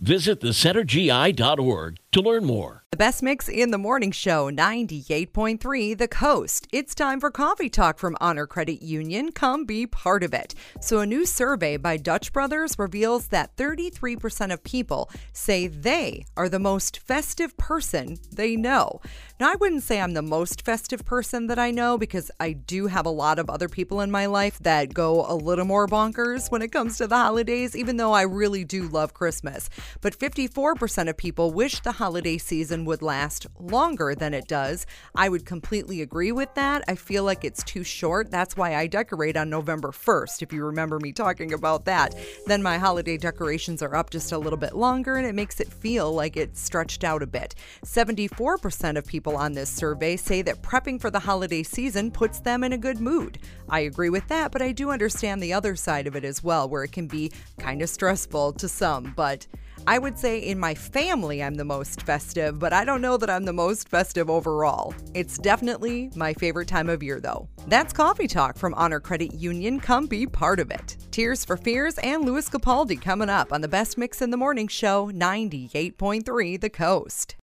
Visit thecentergi.org to learn more. The best mix in the morning show, 98.3 The Coast. It's time for coffee talk from Honor Credit Union. Come be part of it. So, a new survey by Dutch Brothers reveals that 33% of people say they are the most festive person they know. Now, I wouldn't say I'm the most festive person that I know because I do have a lot of other people in my life that go a little more bonkers when it comes to the holidays, even though I really do love Christmas. But 54% of people wish the holiday season would last longer than it does. I would completely agree with that. I feel like it's too short. That's why I decorate on November 1st, if you remember me talking about that. Then my holiday decorations are up just a little bit longer and it makes it feel like it's stretched out a bit. 74% of people on this survey say that prepping for the holiday season puts them in a good mood. I agree with that, but I do understand the other side of it as well, where it can be kind of stressful to some. But I would say in my family, I'm the most festive, but I don't know that I'm the most festive overall. It's definitely my favorite time of year, though. That's Coffee Talk from Honor Credit Union. Come be part of it. Tears for Fears and Lewis Capaldi coming up on the Best Mix in the Morning Show, 98.3 The Coast.